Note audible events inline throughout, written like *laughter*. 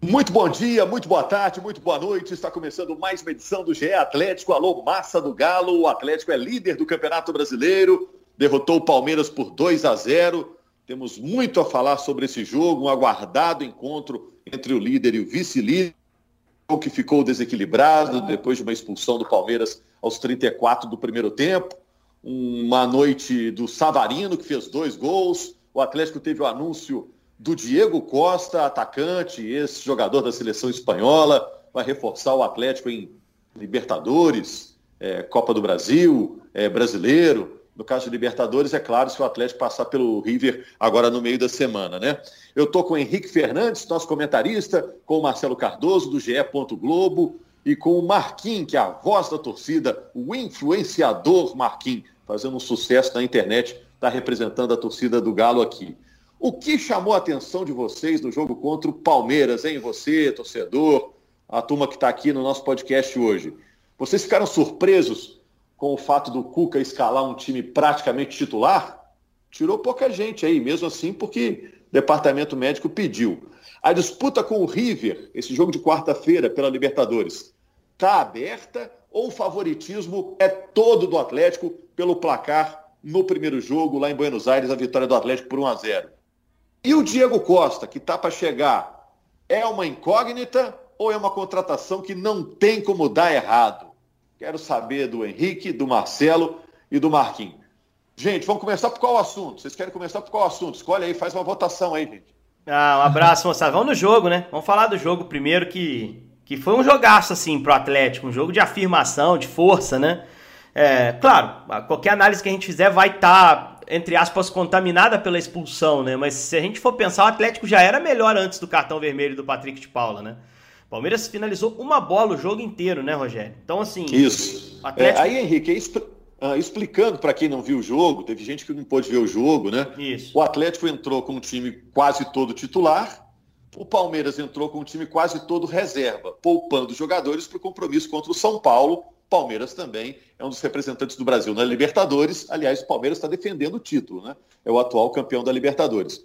Muito bom dia, muito boa tarde, muito boa noite. Está começando mais uma edição do GE Atlético. Alô, massa do Galo. O Atlético é líder do Campeonato Brasileiro. Derrotou o Palmeiras por 2 a 0. Temos muito a falar sobre esse jogo, um aguardado encontro entre o líder e o vice-líder, que ficou desequilibrado depois de uma expulsão do Palmeiras aos 34 do primeiro tempo. Uma noite do Savarino, que fez dois gols. O Atlético teve o anúncio do Diego Costa, atacante, esse jogador da seleção espanhola, vai reforçar o Atlético em Libertadores, é, Copa do Brasil, é, Brasileiro. No caso de Libertadores, é claro, se o Atlético passar pelo River agora no meio da semana, né? Eu tô com o Henrique Fernandes, nosso comentarista, com o Marcelo Cardoso, do GE. Globo, e com o Marquinhos, que é a voz da torcida, o influenciador Marquinhos, fazendo um sucesso na internet, está representando a torcida do Galo aqui. O que chamou a atenção de vocês no jogo contra o Palmeiras, hein? Você, torcedor, a turma que está aqui no nosso podcast hoje. Vocês ficaram surpresos com o fato do Cuca escalar um time praticamente titular? Tirou pouca gente aí, mesmo assim, porque o departamento médico pediu. A disputa com o River, esse jogo de quarta-feira pela Libertadores, está aberta ou o favoritismo é todo do Atlético pelo placar no primeiro jogo lá em Buenos Aires, a vitória do Atlético por 1 a 0? E o Diego Costa, que está para chegar, é uma incógnita ou é uma contratação que não tem como dar errado? Quero saber do Henrique, do Marcelo e do Marquinhos. Gente, vamos começar por qual assunto? Vocês querem começar por qual assunto? Escolhe aí, faz uma votação aí, gente. Ah, um abraço, moçada. Vamos no jogo, né? Vamos falar do jogo primeiro, que, que foi um jogaço, assim, pro Atlético. Um jogo de afirmação, de força, né? É, claro, qualquer análise que a gente fizer vai estar tá entre aspas, contaminada pela expulsão, né? Mas se a gente for pensar, o Atlético já era melhor antes do cartão vermelho do Patrick de Paula, né? O Palmeiras finalizou uma bola o jogo inteiro, né, Rogério? Então, assim. Isso. Atlético... É, aí, Henrique, uh, explicando para quem não viu o jogo, teve gente que não pôde ver o jogo, né? Isso. O Atlético entrou com um time quase todo titular, o Palmeiras entrou com um time quase todo reserva, poupando jogadores para o compromisso contra o São Paulo, Palmeiras também é um dos representantes do Brasil na Libertadores. Aliás, o Palmeiras está defendendo o título, né? É o atual campeão da Libertadores.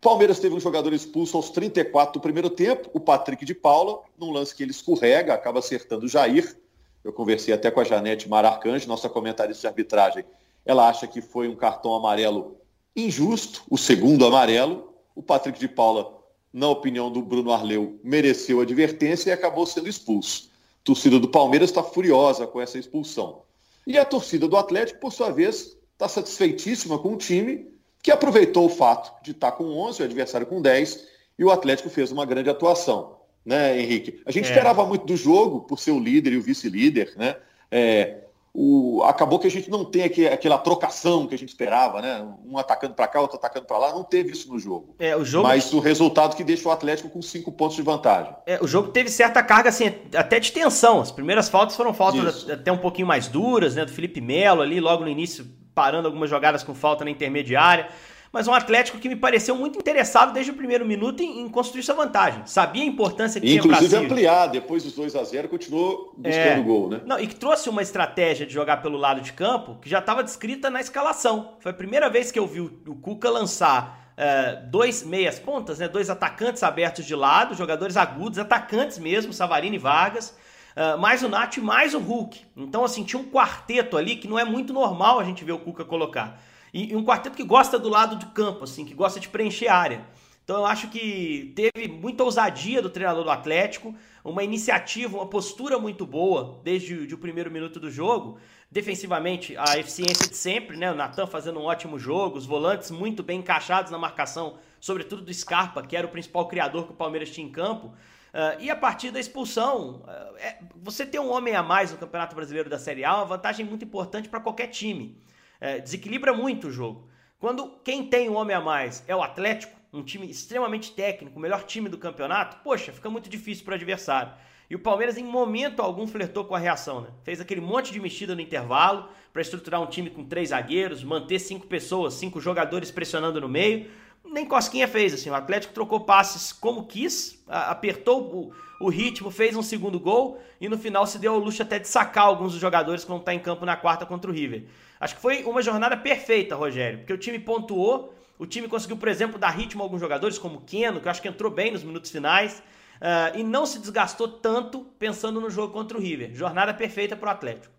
Palmeiras teve um jogador expulso aos 34 do primeiro tempo, o Patrick de Paula, num lance que ele escorrega, acaba acertando o Jair. Eu conversei até com a Janete Maracange, nossa comentarista de arbitragem. Ela acha que foi um cartão amarelo injusto, o segundo amarelo. O Patrick de Paula, na opinião do Bruno Arleu, mereceu advertência e acabou sendo expulso torcida do Palmeiras está furiosa com essa expulsão. E a torcida do Atlético, por sua vez, está satisfeitíssima com o time que aproveitou o fato de estar tá com 11, o adversário com 10, e o Atlético fez uma grande atuação. Né, Henrique? A gente é. esperava muito do jogo, por ser o líder e o vice-líder, né? É, o, acabou que a gente não tem aqui, aquela trocação que a gente esperava, né? Um atacando para cá, outro atacando para lá, não teve isso no jogo. É, o jogo. Mas o resultado que deixa o Atlético com cinco pontos de vantagem. É, o jogo teve certa carga, assim, até de tensão. As primeiras faltas foram faltas isso. até um pouquinho mais duras, né? Do Felipe Melo ali, logo no início, parando algumas jogadas com falta na intermediária mas um Atlético que me pareceu muito interessado desde o primeiro minuto em, em construir sua vantagem. Sabia a importância que e, tinha para Inclusive ampliar, depois dos 2 a 0 continuou buscando é, gol, né? Não, e que trouxe uma estratégia de jogar pelo lado de campo que já estava descrita na escalação. Foi a primeira vez que eu vi o, o Cuca lançar é, dois meias pontas, né, dois atacantes abertos de lado, jogadores agudos, atacantes mesmo, Savarino e Vargas, uh, mais o Nath e mais o Hulk. Então, assim, tinha um quarteto ali que não é muito normal a gente ver o Cuca colocar. E, e, um quarteto que gosta do lado do campo, assim, que gosta de preencher área. Então eu acho que teve muita ousadia do treinador do Atlético, uma iniciativa, uma postura muito boa desde o primeiro minuto do jogo. Defensivamente, a eficiência de sempre, né? O Natan fazendo um ótimo jogo, os volantes muito bem encaixados na marcação, sobretudo do Scarpa, que era o principal criador que o Palmeiras tinha em campo. Uh, e a partir da expulsão, uh, é, você ter um homem a mais no Campeonato Brasileiro da Série A é uma vantagem muito importante para qualquer time é, desequilibra muito o jogo. Quando quem tem um homem a mais é o Atlético, um time extremamente técnico, o melhor time do campeonato, poxa, fica muito difícil para o adversário. E o Palmeiras, em momento algum, flertou com a reação, né? Fez aquele monte de mexida no intervalo para estruturar um time com três zagueiros, manter cinco pessoas, cinco jogadores pressionando no meio. Nem Cosquinha fez, assim. O Atlético trocou passes como quis, apertou o, o ritmo, fez um segundo gol e no final se deu ao luxo até de sacar alguns dos jogadores que vão estar em campo na quarta contra o River. Acho que foi uma jornada perfeita, Rogério, porque o time pontuou, o time conseguiu, por exemplo, dar ritmo a alguns jogadores, como o Keno, que eu acho que entrou bem nos minutos finais. uh, e não se desgastou tanto pensando no jogo contra o River. Jornada perfeita para o Atlético.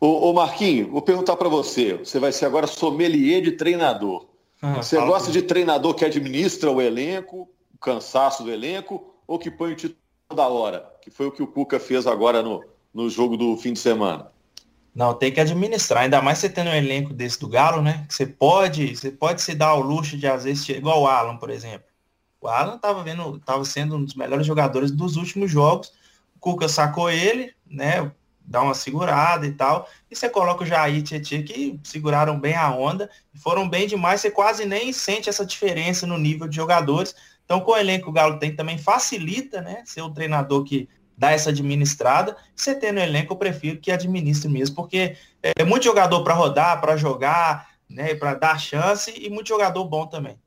Ô, ô Marquinho, vou perguntar para você. Você vai ser agora sommelier de treinador. Ah, você gosta de treinador que administra o elenco, o cansaço do elenco, ou que põe o título da hora? Que foi o que o Cuca fez agora no, no jogo do fim de semana. Não, tem que administrar, ainda mais você tendo um elenco desse do Galo, né? Você pode, você pode se dar o luxo de às vezes igual o Alan, por exemplo. O Alan estava vendo, tava sendo um dos melhores jogadores dos últimos jogos. O Cuca sacou ele, né? Dá uma segurada e tal. E você coloca o Jair e Tietchan que seguraram bem a onda, foram bem demais, você quase nem sente essa diferença no nível de jogadores. Então, com o elenco que o Galo tem também facilita, né? Ser o treinador que dar essa administrada. Você tendo elenco, eu prefiro que administre mesmo, porque é muito jogador para rodar, para jogar, né, para dar chance e muito jogador bom também.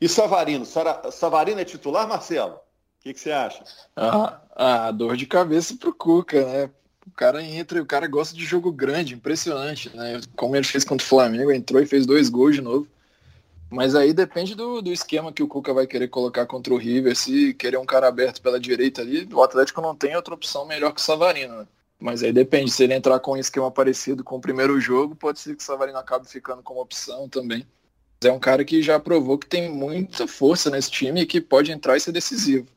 E Savarino? Savarino é titular, Marcelo? O que, que, você acha? Ah, ah, dor de cabeça pro Cuca, né? O cara entra e o cara gosta de jogo grande, impressionante, né? Como ele fez contra o Flamengo, entrou e fez dois gols de novo. Mas aí depende do, do esquema que o Cuca vai querer colocar contra o River. Se querer um cara aberto pela direita ali, o Atlético não tem outra opção melhor que o Savarino. Né? Mas aí depende, se ele entrar com um esquema parecido com o primeiro jogo, pode ser que o Savarino acabe ficando como opção também. É um cara que já provou que tem muita força nesse time e que pode entrar e ser decisivo.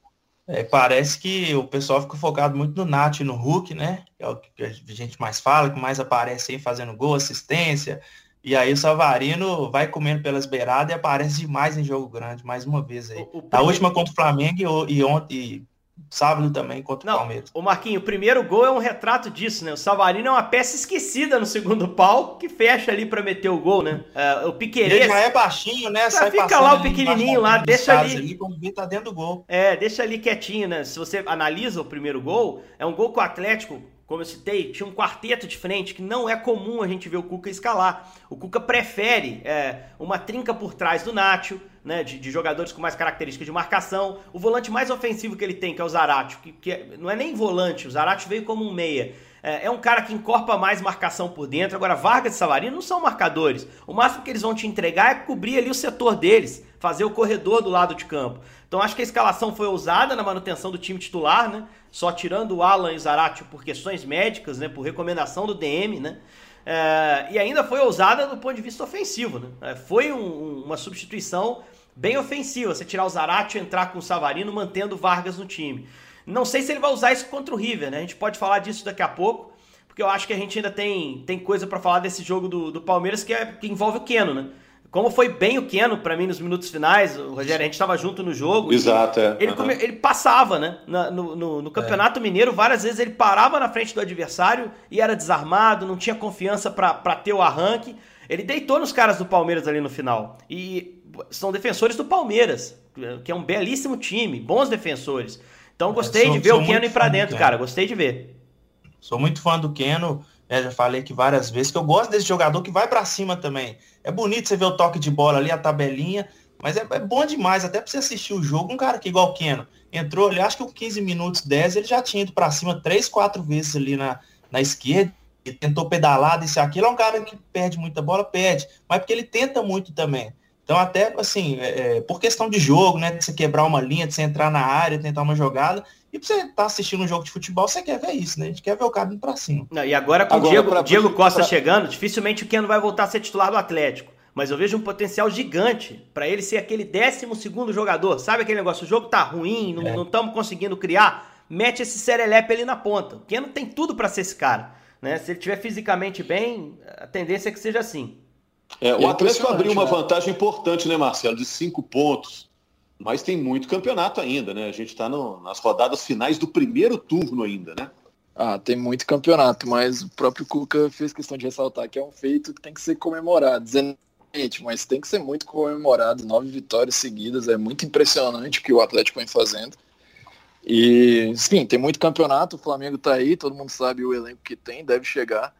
É, parece que o pessoal fica focado muito no Nath e no Hulk, né? É o que a gente mais fala, que mais aparece aí fazendo gol, assistência, e aí o Savarino vai comendo pelas beiradas e aparece demais em jogo grande, mais uma vez aí. O, o a última contra o Flamengo e, ontem, sábado também contra Não, o Palmeiras. O Marquinho, o primeiro gol é um retrato disso, né? O Savarino é uma peça esquecida no segundo pau, que fecha ali para meter o gol, né? Uh, o Piquerez... Ele já é baixinho, né? Sai fica lá o pequenininho lá, deixa ali... ali como tá dentro do gol. É, deixa ali quietinho, né? Se você analisa o primeiro gol, é um gol que o Atlético como eu citei, tinha um quarteto de frente que não é comum a gente ver o Cuca escalar. O Cuca prefere é, uma trinca por trás do Nacho, né, de, de, jogadores com mais características de marcação. O volante mais ofensivo que ele tem, que é o Zaratio, que, que é, não é nem volante, o Zaratio veio como um meia. É, é, um cara que encorpa mais marcação por dentro. Agora, Vargas e Savarino não são marcadores. O máximo que eles vão te entregar é cobrir ali o setor deles, fazer o corredor do lado de campo. Então acho que a escalação foi ousada na manutenção do time titular, né? Só tirando o Alan e Zaratio por questões médicas, né? Por recomendação do DM, né? É, e ainda foi ousada do ponto de vista ofensivo, né? É, foi um, uma substituição bem ofensiva. Você tirar o Zaratio e entrar com o Savarino, mantendo o Vargas no time. Não sei se ele vai usar isso contra o River, né? A gente pode falar disso daqui a pouco, porque eu acho que a gente ainda tem, tem coisa para falar desse jogo do, do Palmeiras que, é, que envolve o Keno, né? Como foi bem o Keno para mim nos minutos finais, o Rogério, a gente estava junto no jogo. Exato, é. Ele, come, ele passava, né? no, no, no, Campeonato é. Mineiro, várias vezes ele parava na frente do adversário e era desarmado, não tinha confiança para ter o arranque. Ele deitou nos caras do Palmeiras ali no final. E são defensores do Palmeiras, que é um belíssimo time, bons defensores. Então gostei é, sou, de ver o Keno ir para dentro, cara. Gostei de ver. Sou muito fã do Keno. É, já falei aqui várias vezes que eu gosto desse jogador que vai para cima também. É bonito você ver o toque de bola ali, a tabelinha, mas é, é bom demais, até para você assistir o jogo. Um cara que igual o Keno, entrou ali, acho que com 15 minutos, 10, ele já tinha ido para cima três, quatro vezes ali na, na esquerda, e tentou pedalar, isso e aquilo. É um cara que perde muita bola, perde, mas porque ele tenta muito também. Então, até assim, é, é por questão de jogo, né? De você quebrar uma linha, de você entrar na área, tentar uma jogada, e pra você estar tá assistindo um jogo de futebol, você quer ver isso, né? A gente quer ver o cara indo pra cima. Não, e agora com agora, o Diego, pra, Diego Costa pra... chegando, dificilmente o Keno vai voltar a ser titular do Atlético. Mas eu vejo um potencial gigante para ele ser aquele 12 segundo jogador. Sabe aquele negócio? O jogo tá ruim, não estamos é. conseguindo criar. Mete esse serelepe ali na ponta. O Keno tem tudo para ser esse cara. Né? Se ele estiver fisicamente bem, a tendência é que seja assim. É, o é Atlético abriu uma né? vantagem importante, né, Marcelo? De cinco pontos mas tem muito campeonato ainda, né? A gente está nas rodadas finais do primeiro turno ainda, né? Ah, tem muito campeonato, mas o próprio Cuca fez questão de ressaltar que é um feito que tem que ser comemorado. Exatamente, mas tem que ser muito comemorado. Nove vitórias seguidas, é muito impressionante o que o Atlético vem fazendo. E, sim, tem muito campeonato, o Flamengo tá aí, todo mundo sabe o elenco que tem, deve chegar.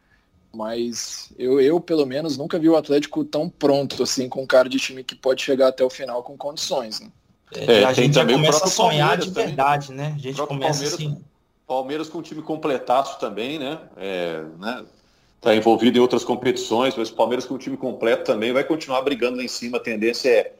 Mas eu, eu, pelo menos, nunca vi o Atlético tão pronto, assim, com cara de time que pode chegar até o final com condições, né? É, a gente já começa a sonhar Palmeiras de verdade, também. né? A gente começa Palmeiras, assim. Palmeiras com um time completaço também, né? É, né? Tá envolvido em outras competições, mas o Palmeiras com um time completo também vai continuar brigando lá em cima. A tendência é,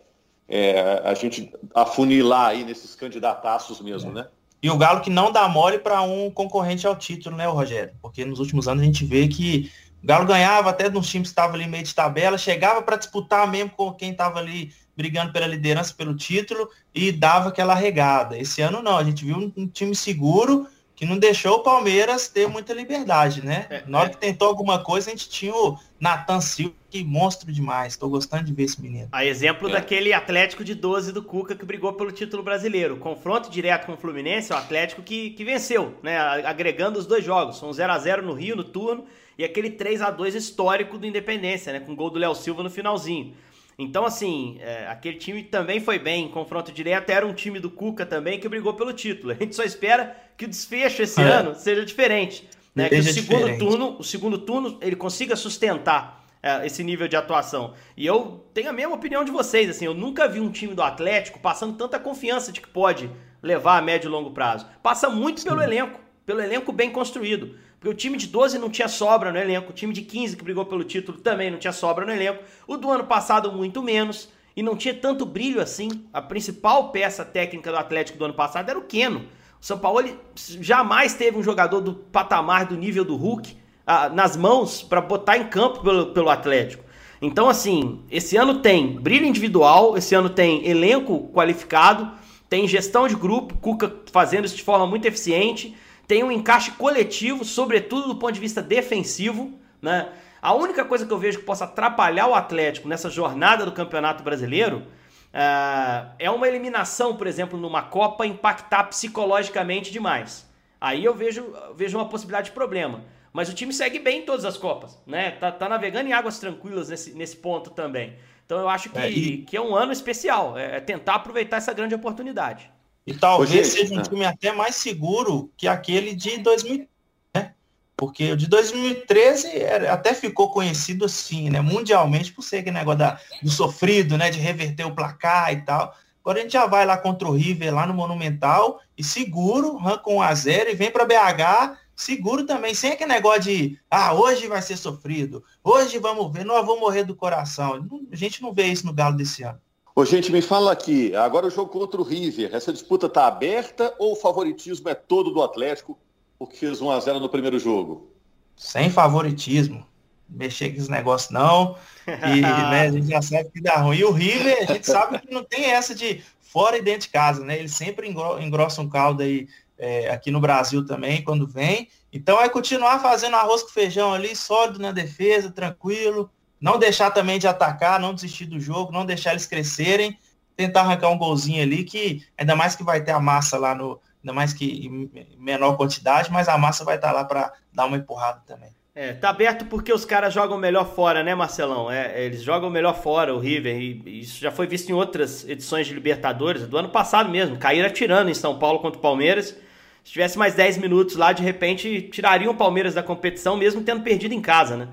é, a gente afunilar aí nesses candidataços mesmo, é. né? E o Galo que não dá mole para um concorrente ao título, né, Rogério? Porque nos últimos anos a gente vê que o Galo ganhava até nos times que estavam ali meio de tabela, chegava para disputar mesmo com quem estava ali brigando pela liderança, pelo título, e dava aquela regada. Esse ano não, a gente viu um, time seguro que não deixou o Palmeiras ter muita liberdade, né? É, Na hora é. que tentou alguma coisa, a gente tinha o Natan Silva, que monstro demais. Estou gostando de ver esse menino. A exemplo é. daquele Atlético de 12 do Cuca que brigou pelo título brasileiro. Confronto direto com o Fluminense, o Atlético que, que venceu, né? Agregando os dois jogos. Um 0 a 0 no Rio, no turno, e aquele 3 a 2 histórico do Independência, né? Com o gol do Léo Silva no finalzinho. Então, assim, é, aquele time também foi bem em confronto direto. Era um time do Cuca também que brigou pelo título. *laughs* A gente só espera que o desfecho esse é. ano seja diferente. Né? Que o segundo diferente. turno, o segundo turno, ele consiga sustentar é, esse nível de atuação. E eu tenho a mesma opinião de vocês. Assim, eu nunca vi um time do Atlético passando tanta confiança de que pode levar a médio e longo prazo. Passa muito Sim. pelo elenco, pelo elenco bem construído. Porque o time de 12 não tinha sobra no elenco, o time de 15 que brigou pelo título também não tinha sobra no elenco, o do ano passado muito menos, e não tinha tanto brilho assim. A principal peça técnica do Atlético do ano passado era o Keno. O São Paulo jamais teve um jogador do patamar do nível do Hulk ah, nas mãos para botar em campo pelo, pelo Atlético. Então, assim, esse ano tem brilho individual, esse ano tem elenco qualificado, tem gestão de grupo, Cuca fazendo isso de forma muito eficiente tem um encaixe coletivo, sobretudo do ponto de vista defensivo, né? A única coisa que eu vejo que possa atrapalhar o Atlético nessa jornada do Campeonato Brasileiro uh, é uma eliminação, por exemplo, numa Copa impactar psicologicamente demais. Aí eu vejo, vejo uma possibilidade de problema. Mas o time segue bem em todas as Copas, né? Tá, tá navegando em águas tranquilas nesse, nesse ponto também. Então eu acho que é, e... que é um ano especial, é, é tentar aproveitar essa grande oportunidade. E talvez seja um time até mais seguro que aquele de 2000, né? Porque o de 2013 até ficou conhecido assim, né? Mundialmente por ser aquele negócio da, do sofrido, né? De reverter o placar e tal. Agora a gente já vai lá contra o River, lá no Monumental, e seguro, arranca 1 a 0 e vem para BH, seguro também, sem aquele negócio de, ah, hoje vai ser sofrido, hoje vamos ver, nós vamos morrer do coração. A gente não vê isso no Galo desse ano. Ô, gente, me fala aqui, agora o jogo contra o River, essa disputa está aberta ou o favoritismo é todo do Atlético porque fez 1x0 no primeiro jogo? Sem favoritismo. Mexer com esse negócio não. E *laughs* né, a gente já sabe que dá ruim. E o River, a gente sabe que não tem essa de fora e dentro de casa, né? Ele sempre engrossa um caldo aí é, aqui no Brasil também, quando vem. Então é continuar fazendo arroz com feijão ali, sólido na defesa, tranquilo não deixar também de atacar, não desistir do jogo, não deixar eles crescerem, tentar arrancar um golzinho ali, que ainda mais que vai ter a massa lá no. Ainda mais que em menor quantidade, mas a massa vai estar lá para dar uma empurrada também. É, tá aberto porque os caras jogam melhor fora, né, Marcelão? É, eles jogam melhor fora, o River, e isso já foi visto em outras edições de Libertadores, do ano passado mesmo. Caíram atirando em São Paulo contra o Palmeiras. Se tivesse mais 10 minutos lá, de repente tirariam o Palmeiras da competição, mesmo tendo perdido em casa, né?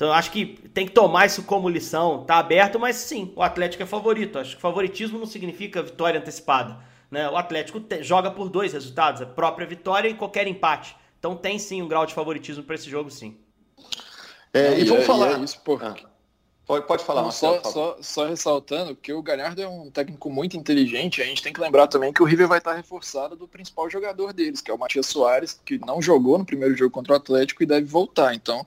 Então eu acho que tem que tomar isso como lição. Tá aberto, mas sim, o Atlético é favorito. Acho que favoritismo não significa vitória antecipada. Né? O Atlético te, joga por dois resultados, a própria vitória e qualquer empate. Então tem sim um grau de favoritismo para esse jogo, sim. É, e, e vamos é, falar. E é isso, Ah, pode, pode falar, não, só, só, só, ressaltando que o Galhardo é um técnico muito inteligente. A gente tem que lembrar também que o River vai estar reforçado do principal jogador deles, que é o Matias Soares, que não jogou no primeiro jogo contra o Atlético e deve voltar. Então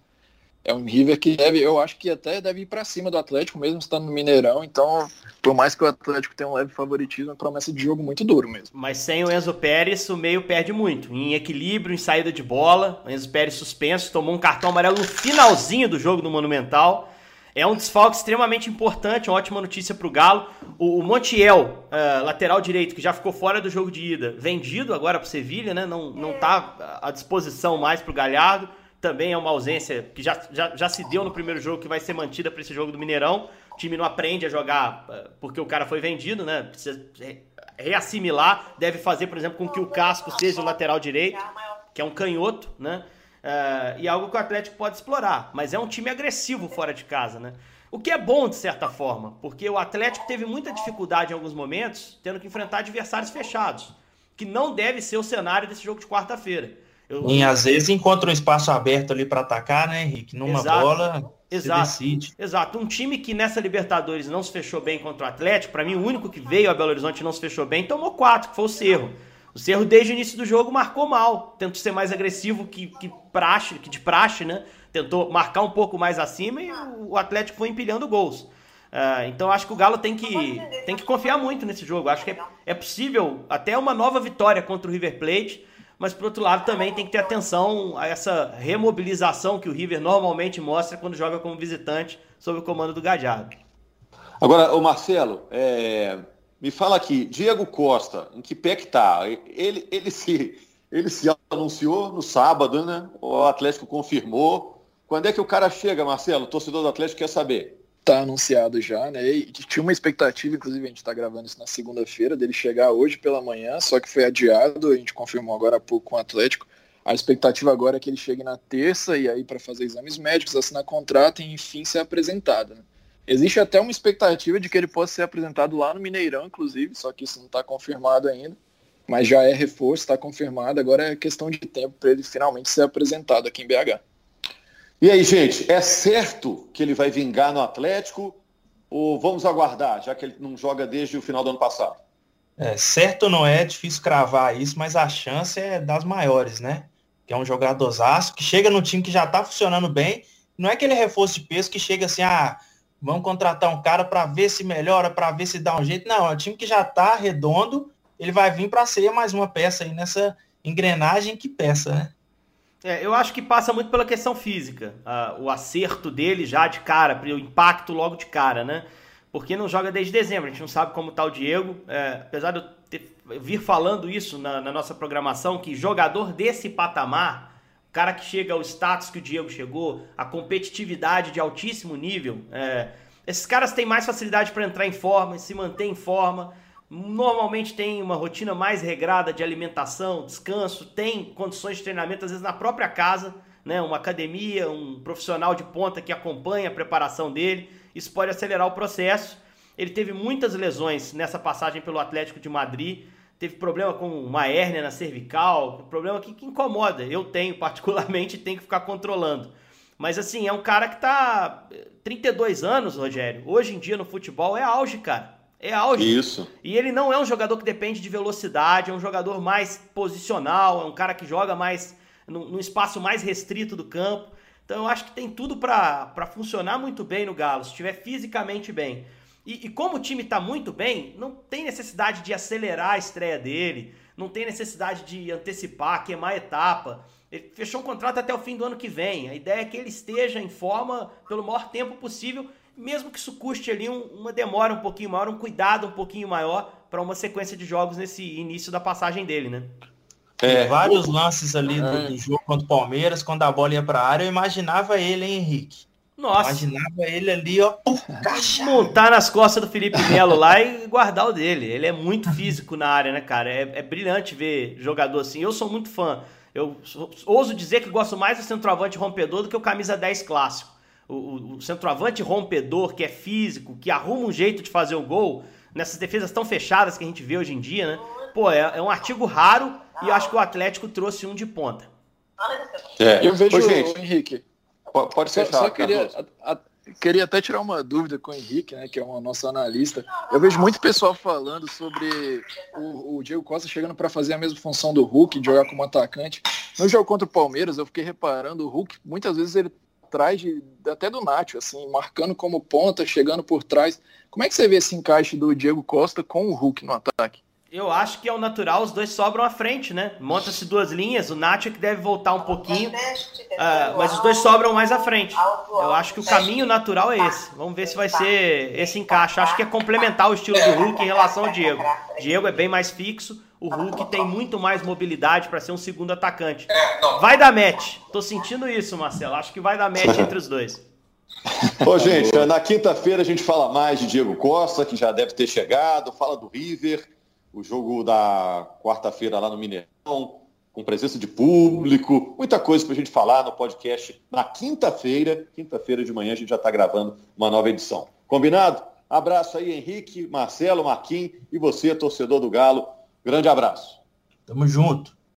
é um River que deve, eu acho que até deve ir para cima do Atlético, mesmo estando no Mineirão. Então, por mais que o Atlético tenha um leve favoritismo, é promessa de jogo muito duro mesmo. Mas sem o Enzo Pérez, o meio perde muito. Em equilíbrio, em saída de bola. O Enzo Pérez suspenso, tomou um cartão amarelo no finalzinho do jogo do Monumental. É um desfalque extremamente importante, uma ótima notícia para o Galo. O Montiel, uh, lateral direito, que já ficou fora do jogo de ida, vendido agora para o Sevilha, né? Não, não tá à disposição mais para o Galhardo também é uma ausência que já, já, já se deu no primeiro jogo, que vai ser mantida para esse jogo do Mineirão. O time não aprende a jogar eh, porque o cara foi vendido, né? Precisa reassimilar. Deve fazer, por exemplo, com que o Casco seja o lateral direito, que é um canhoto, né? Uh, e algo que o Atlético pode explorar. Mas é um time agressivo fora de casa, né? O que é bom, de certa forma, porque o Atlético teve muita dificuldade em alguns momentos, tendo que enfrentar adversários fechados, que não deve ser o cenário desse jogo de quarta-feira. Eu... E às vezes encontra um espaço aberto ali para atacar, né, Henrique? Numa Exato. bola. Exato. Exato. Um time que nessa Libertadores não se fechou bem contra o Atlético, para mim o único que veio a Belo Horizonte e não se fechou bem, tomou quatro, que foi o Cerro. O Cerro, desde o início do jogo, marcou mal. Tentou ser mais agressivo que, que, praxe, que de praxe, né? Tentou marcar um pouco mais acima e o Atlético foi empilhando gols. Uh, então acho que o Galo tem que, tem que confiar muito nesse jogo. Acho que é, é possível até uma nova vitória contra o River Plate mas por outro lado também tem que ter atenção a essa remobilização que o River normalmente mostra quando joga como visitante sob o comando do Gadiardo. Agora, o Marcelo, é... me fala aqui, Diego Costa, em que pé que tá? Ele, ele, se, ele se anunciou no sábado, né? O Atlético confirmou. Quando é que o cara chega, Marcelo? O torcedor do Atlético quer saber tá anunciado já, né? E tinha uma expectativa, inclusive a gente está gravando isso na segunda-feira, dele chegar hoje pela manhã, só que foi adiado, a gente confirmou agora há pouco com o Atlético. A expectativa agora é que ele chegue na terça e aí para fazer exames médicos, assinar contrato e enfim ser apresentado. Né? Existe até uma expectativa de que ele possa ser apresentado lá no Mineirão, inclusive, só que isso não está confirmado ainda. Mas já é reforço, está confirmado, agora é questão de tempo para ele finalmente ser apresentado aqui em BH. E aí, gente, é certo que ele vai vingar no Atlético ou vamos aguardar, já que ele não joga desde o final do ano passado? É, certo não é, difícil cravar isso, mas a chance é das maiores, né? Que é um jogadorzaço que chega no time que já tá funcionando bem. Não é aquele reforço de peso que chega assim, ah, vamos contratar um cara para ver se melhora, para ver se dá um jeito. Não, é um time que já tá redondo, ele vai vir para ser mais uma peça aí nessa engrenagem que peça, né? É, eu acho que passa muito pela questão física. O acerto dele já de cara, o impacto logo de cara, né? Porque não joga desde dezembro, a gente não sabe como tá o Diego. É, apesar de eu ter, vir falando isso na, na, nossa programação, que jogador desse patamar, cara que chega ao status que o Diego chegou, a competitividade de altíssimo nível, é, esses caras têm mais facilidade para entrar em forma, se manter em forma normalmente tem uma rotina mais regrada de alimentação, descanso, tem condições de treinamento, às vezes na própria casa, né? Uma academia, um profissional de ponta que acompanha a preparação dele. Isso pode acelerar o processo. Ele teve muitas lesões nessa passagem pelo Atlético de Madrid. Teve problema com uma hérnia na cervical, problema que, que incomoda. Eu tenho, *laughs* particularmente, tenho que ficar controlando. Mas assim, é um cara que tá 32 anos, Rogério. Hoje em dia no futebol é auge, cara. É auge. Isso. E ele não é um jogador que depende de velocidade, é um jogador mais posicional, é um cara que joga mais num, espaço mais restrito do campo. Então eu acho que tem tudo para funcionar muito bem no Galo, se estiver fisicamente bem. E, e como o time está muito bem, não tem necessidade de acelerar a estreia dele, não tem necessidade de antecipar, queimar etapa. Ele fechou um contrato até o fim do ano que vem. A ideia é que ele esteja em forma pelo maior tempo possível mesmo que isso custe ali um, uma demora um pouquinho maior, um cuidado um pouquinho maior para uma sequência de jogos nesse início da passagem dele, né? É, vários lances ali do, é. do, jogo contra o Palmeiras, quando a bola ia para a área, eu imaginava ele, hein, Henrique? Nossa. Imaginava ele ali, ó, montar nas costas do Felipe Melo lá e guardar o dele. Ele é muito físico na área, né, cara? É, é brilhante ver jogador assim. Eu sou muito fã. Eu ouso dizer que gosto mais do centroavante rompedor do que o camisa 10 clássico o, o, centroavante rompedor, que é físico, que arruma um jeito de fazer o gol, nessas defesas tão fechadas que a gente vê hoje em dia, né? Pô, é, é um artigo raro e eu acho que o Atlético trouxe um de ponta. É. Eu vejo, Ô, gente, Henrique. Pode ser só, só queria, a, a, queria até tirar uma dúvida com o Henrique, né, que é o nosso analista. Eu vejo muito pessoal falando sobre o, o Diego Costa chegando para fazer a mesma função do Hulk, de jogar como atacante. No jogo contra o Palmeiras, eu fiquei reparando, o Hulk, muitas vezes ele atrás de, até do Nacho, assim, marcando como ponta, chegando por trás. Como é que você vê esse encaixe do Diego Costa com o Hulk no ataque? Eu acho que é o natural, os dois sobram à frente, né? Monta-se duas linhas, o Nacho é que deve voltar um pouquinho, uh, mas os dois sobram mais à frente. Eu acho que o caminho natural é esse. Vamos ver se vai ser esse encaixe. Acho que é complementar o estilo do Hulk em relação ao Diego. Diego é bem mais fixo, o Hulk tem muito mais mobilidade para ser um segundo atacante. Vai dar match. Tô sentindo isso, Marcelo. Acho que vai dar match *laughs* entre os dois. Ô, gente, na quinta-feira a gente fala mais de Diego Costa, que já deve ter chegado, fala do River, o jogo da quarta-feira lá no Mineirão, com presença de público, muita coisa para a gente falar no podcast na quinta-feira. Quinta-feira de manhã a gente já está gravando uma nova edição. Combinado? Abraço aí, Henrique, Marcelo, Marquinhos e você, torcedor do Galo. Grande abraço. Tamo junto.